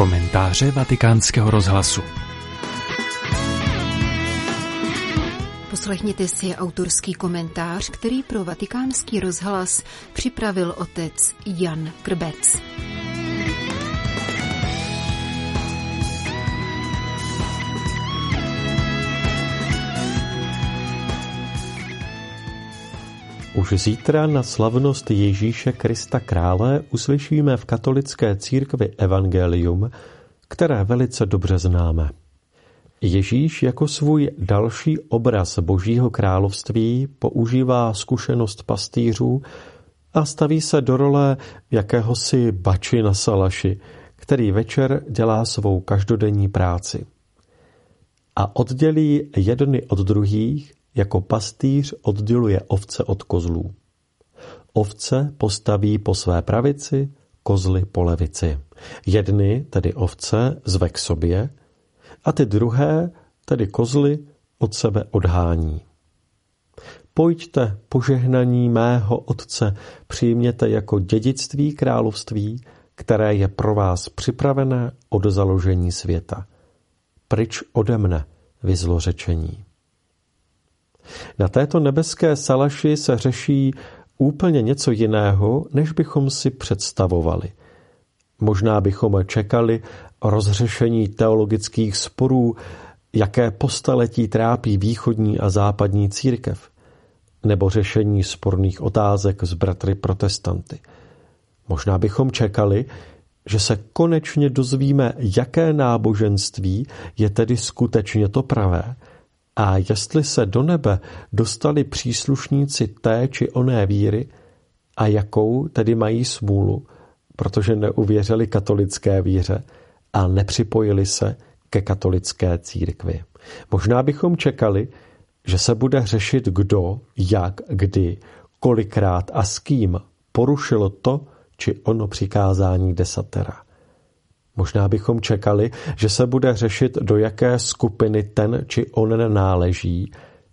Komentáře vatikánského rozhlasu Poslechněte si autorský komentář, který pro vatikánský rozhlas připravil otec Jan Krbec. Už zítra na slavnost Ježíše Krista Krále uslyšíme v katolické církvi evangelium, které velice dobře známe. Ježíš jako svůj další obraz Božího království používá zkušenost pastýřů a staví se do role jakéhosi bači na salaši, který večer dělá svou každodenní práci. A oddělí jedny od druhých jako pastýř odděluje ovce od kozlů. Ovce postaví po své pravici, kozly po levici. Jedny, tedy ovce, zve k sobě a ty druhé, tedy kozly, od sebe odhání. Pojďte požehnaní mého Otce, přijměte jako dědictví království, které je pro vás připravené od založení světa. Pryč ode mne, řečení. Na této nebeské salaši se řeší úplně něco jiného, než bychom si představovali. Možná bychom čekali rozřešení teologických sporů, jaké postaletí trápí východní a západní církev, nebo řešení sporných otázek s bratry protestanty. Možná bychom čekali, že se konečně dozvíme, jaké náboženství je tedy skutečně to pravé a jestli se do nebe dostali příslušníci té či oné víry a jakou tedy mají smůlu, protože neuvěřili katolické víře a nepřipojili se ke katolické církvi. Možná bychom čekali, že se bude řešit kdo, jak, kdy, kolikrát a s kým porušilo to či ono přikázání desatera. Možná bychom čekali, že se bude řešit, do jaké skupiny ten či onen náleží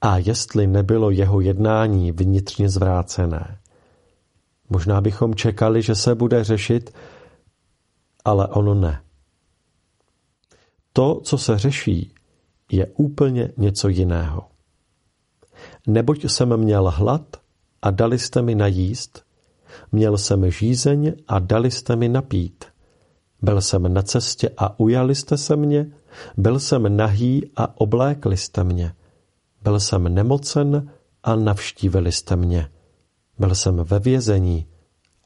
a jestli nebylo jeho jednání vnitřně zvrácené. Možná bychom čekali, že se bude řešit, ale ono ne. To, co se řeší, je úplně něco jiného. Neboť jsem měl hlad a dali jste mi najíst, měl jsem žízeň a dali jste mi napít – byl jsem na cestě a ujali jste se mě, byl jsem nahý a oblékli jste mě. Byl jsem nemocen a navštívili jste mě. Byl jsem ve vězení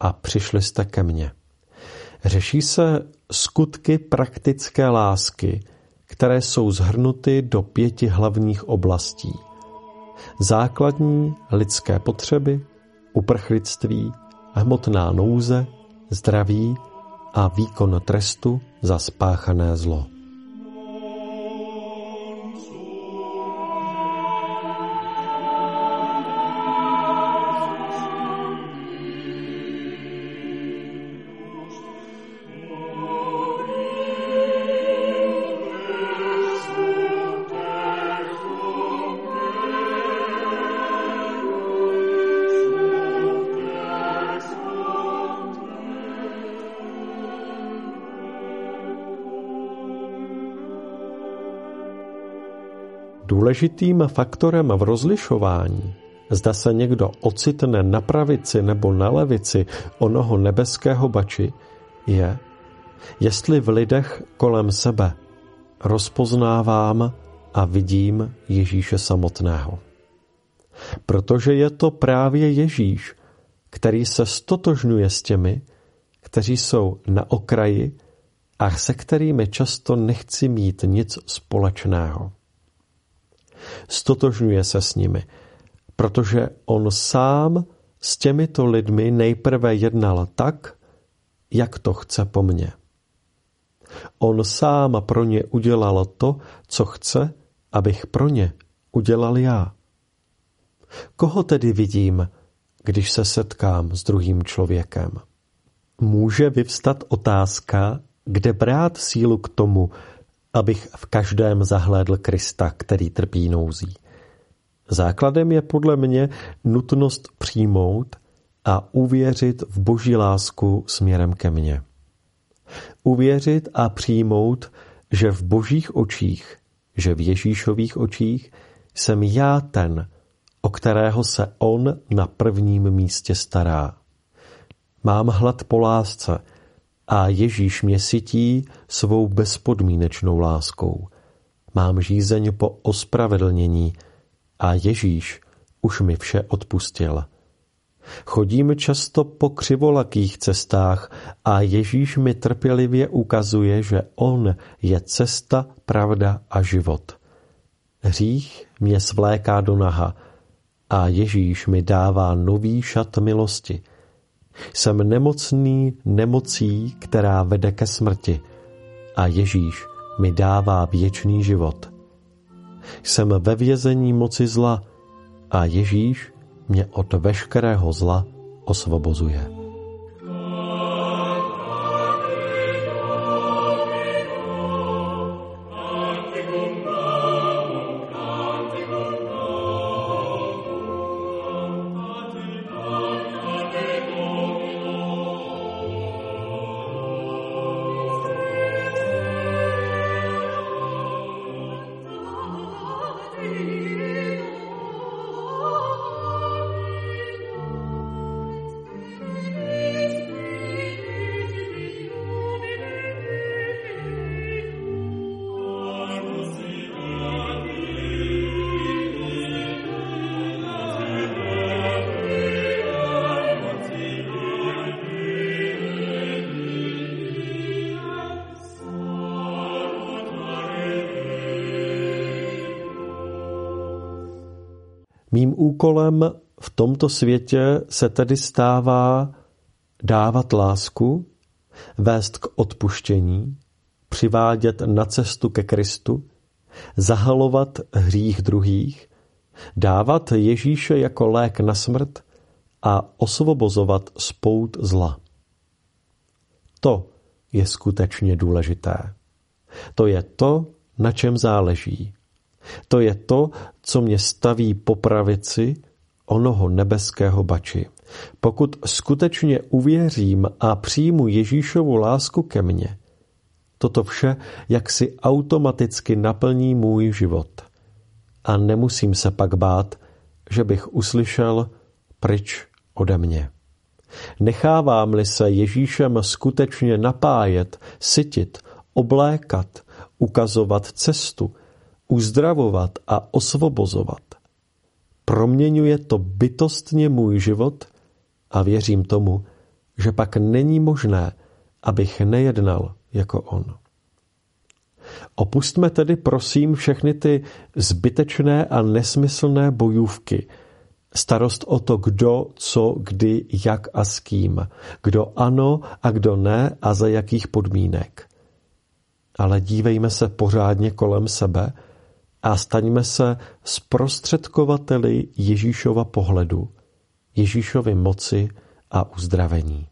a přišli jste ke mně. Řeší se skutky praktické lásky, které jsou zhrnuty do pěti hlavních oblastí. Základní lidské potřeby, uprchlictví, hmotná nouze, zdraví a výkon trestu za spáchané zlo. Důležitým faktorem v rozlišování, zda se někdo ocitne na pravici nebo na levici onoho nebeského bači, je, jestli v lidech kolem sebe rozpoznávám a vidím Ježíše samotného. Protože je to právě Ježíš, který se stotožňuje s těmi, kteří jsou na okraji a se kterými často nechci mít nic společného stotožňuje se s nimi, protože on sám s těmito lidmi nejprve jednal tak, jak to chce po mně. On sám pro ně udělal to, co chce, abych pro ně udělal já. Koho tedy vidím, když se setkám s druhým člověkem? Může vyvstat otázka, kde brát sílu k tomu, abych v každém zahlédl Krista, který trpí nouzí. Základem je podle mě nutnost přijmout a uvěřit v boží lásku směrem ke mně. Uvěřit a přijmout, že v božích očích, že v Ježíšových očích jsem já ten, o kterého se on na prvním místě stará. Mám hlad po lásce a Ježíš mě sytí svou bezpodmínečnou láskou. Mám žízeň po ospravedlnění a Ježíš už mi vše odpustil. Chodím často po křivolakých cestách a Ježíš mi trpělivě ukazuje, že On je cesta, pravda a život. Hřích mě svléká do naha a Ježíš mi dává nový šat milosti. Jsem nemocný nemocí, která vede ke smrti a Ježíš mi dává věčný život. Jsem ve vězení moci zla a Ježíš mě od veškerého zla osvobozuje. Mým úkolem v tomto světě se tedy stává dávat lásku, vést k odpuštění, přivádět na cestu ke Kristu, zahalovat hřích druhých, dávat Ježíše jako lék na smrt a osvobozovat spout zla. To je skutečně důležité. To je to, na čem záleží. To je to, co mě staví po pravici onoho nebeského bači. Pokud skutečně uvěřím a přijmu Ježíšovu lásku ke mně, toto vše jaksi automaticky naplní můj život. A nemusím se pak bát, že bych uslyšel pryč ode mě. Nechávám-li se Ježíšem skutečně napájet, sytit, oblékat, ukazovat cestu, uzdravovat a osvobozovat. Proměňuje to bytostně můj život a věřím tomu, že pak není možné, abych nejednal jako on. Opustme tedy prosím všechny ty zbytečné a nesmyslné bojůvky, starost o to, kdo, co, kdy, jak a s kým, kdo ano a kdo ne a za jakých podmínek. Ale dívejme se pořádně kolem sebe a staňme se zprostředkovateli Ježíšova pohledu, Ježíšovy moci a uzdravení.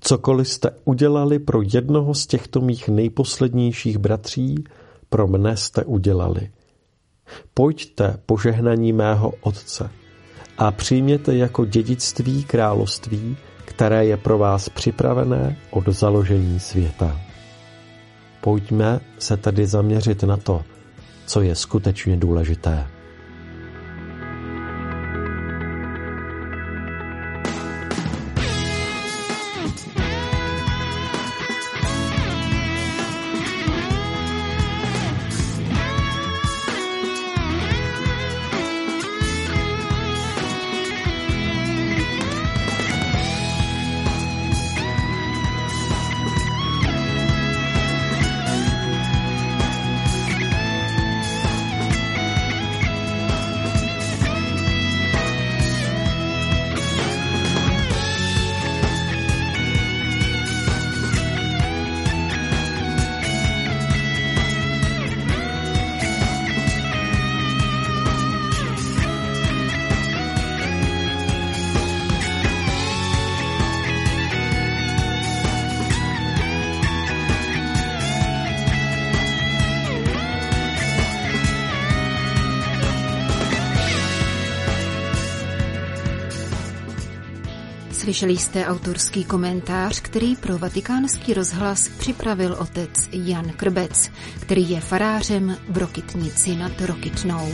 Cokoliv jste udělali pro jednoho z těchto mých nejposlednějších bratří, pro mne jste udělali. Pojďte požehnaní mého Otce a přijměte jako dědictví království, které je pro vás připravené od založení světa. Pojďme se tedy zaměřit na to, co je skutečně důležité. Slyšeli jste autorský komentář, který pro vatikánský rozhlas připravil otec Jan Krbec, který je farářem v Rokytnici nad Rokytnou.